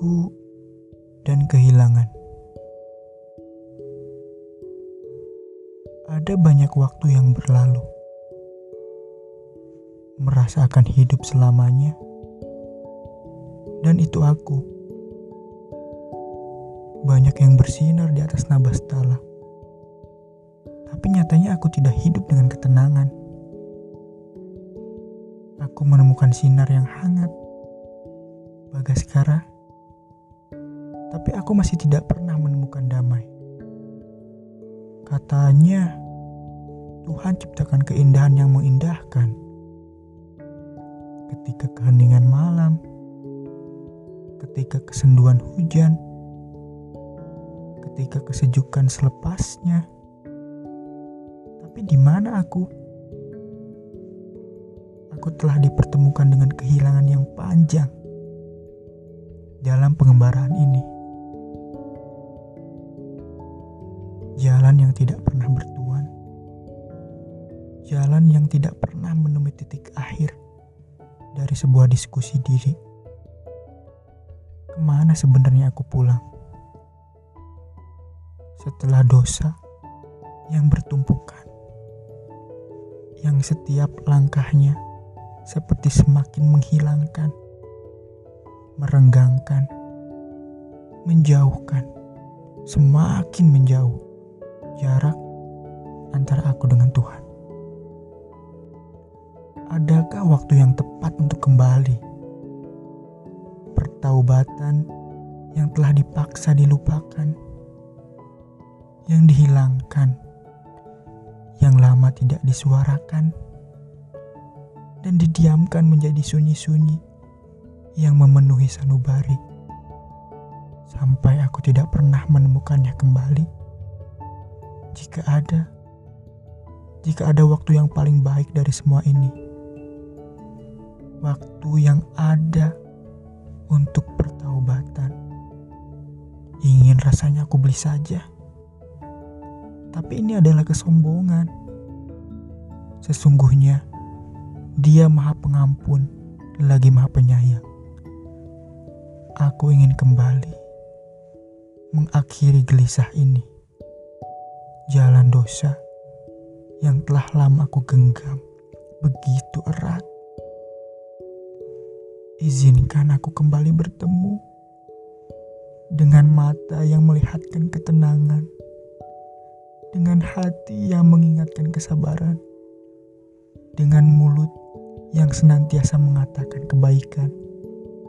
Aku dan kehilangan. Ada banyak waktu yang berlalu. Merasakan hidup selamanya. Dan itu aku. Banyak yang bersinar di atas nabastala. Tapi nyatanya aku tidak hidup dengan ketenangan. Aku menemukan sinar yang hangat. Bagaskara. Tapi aku masih tidak pernah menemukan damai. Katanya, Tuhan ciptakan keindahan yang mengindahkan. Ketika keheningan malam, ketika kesenduan hujan, ketika kesejukan selepasnya. Tapi di mana aku? Aku telah dipertemukan dengan kehilangan yang panjang dalam pengembaraan ini. Jalan yang tidak pernah bertuan. Jalan yang tidak pernah menemui titik akhir dari sebuah diskusi diri. Ke mana sebenarnya aku pulang? Setelah dosa yang bertumpukan. Yang setiap langkahnya seperti semakin menghilangkan, merenggangkan, menjauhkan, semakin menjauh jarak antara aku dengan Tuhan. Adakah waktu yang tepat untuk kembali? Pertaubatan yang telah dipaksa dilupakan, yang dihilangkan, yang lama tidak disuarakan, dan didiamkan menjadi sunyi-sunyi yang memenuhi sanubari sampai aku tidak pernah menemukannya kembali. Jika ada, jika ada waktu yang paling baik dari semua ini, waktu yang ada untuk pertaubatan, ingin rasanya aku beli saja. Tapi ini adalah kesombongan. Sesungguhnya, Dia Maha Pengampun, lagi Maha Penyayang. Aku ingin kembali mengakhiri gelisah ini jalan dosa yang telah lama aku genggam begitu erat. Izinkan aku kembali bertemu dengan mata yang melihatkan ketenangan, dengan hati yang mengingatkan kesabaran, dengan mulut yang senantiasa mengatakan kebaikan,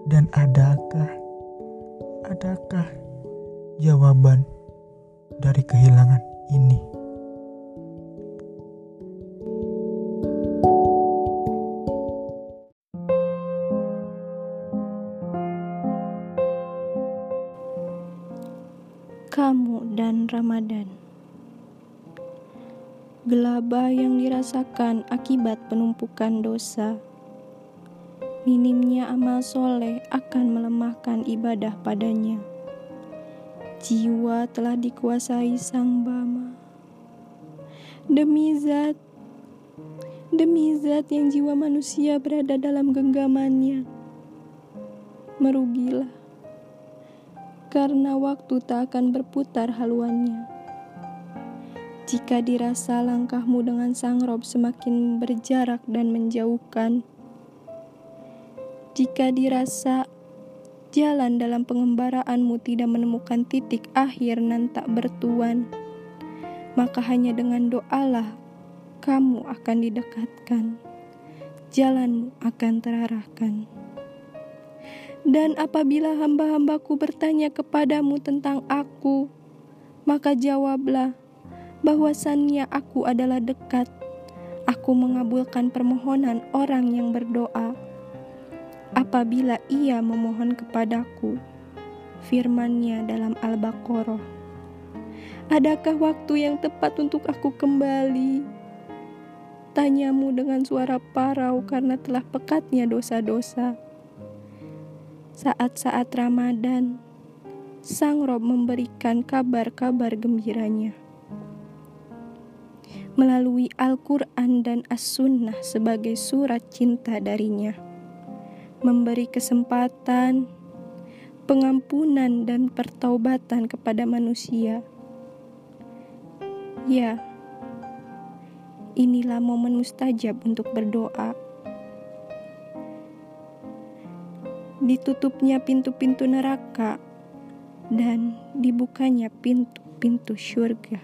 dan adakah, adakah jawaban dari kehilangan? Ini. Kamu dan Ramadan. Gelabah yang dirasakan akibat penumpukan dosa. Minimnya amal soleh akan melemahkan ibadah padanya Jiwa telah dikuasai sang Bama. Demi zat, demi zat yang jiwa manusia berada dalam genggamannya. Merugilah, karena waktu tak akan berputar haluannya. Jika dirasa langkahmu dengan sang Rob semakin berjarak dan menjauhkan, jika dirasa jalan dalam pengembaraanmu tidak menemukan titik akhir nan tak bertuan, maka hanya dengan doalah kamu akan didekatkan, jalanmu akan terarahkan. Dan apabila hamba-hambaku bertanya kepadamu tentang aku, maka jawablah bahwasannya aku adalah dekat. Aku mengabulkan permohonan orang yang berdoa apabila ia memohon kepadaku. Firmannya dalam Al-Baqarah. Adakah waktu yang tepat untuk aku kembali? Tanyamu dengan suara parau karena telah pekatnya dosa-dosa. Saat-saat Ramadan, Sang Rob memberikan kabar-kabar gembiranya melalui Al-Quran dan As-Sunnah sebagai surat cinta darinya memberi kesempatan, pengampunan dan pertaubatan kepada manusia. Ya, inilah momen mustajab untuk berdoa. Ditutupnya pintu-pintu neraka dan dibukanya pintu-pintu surga.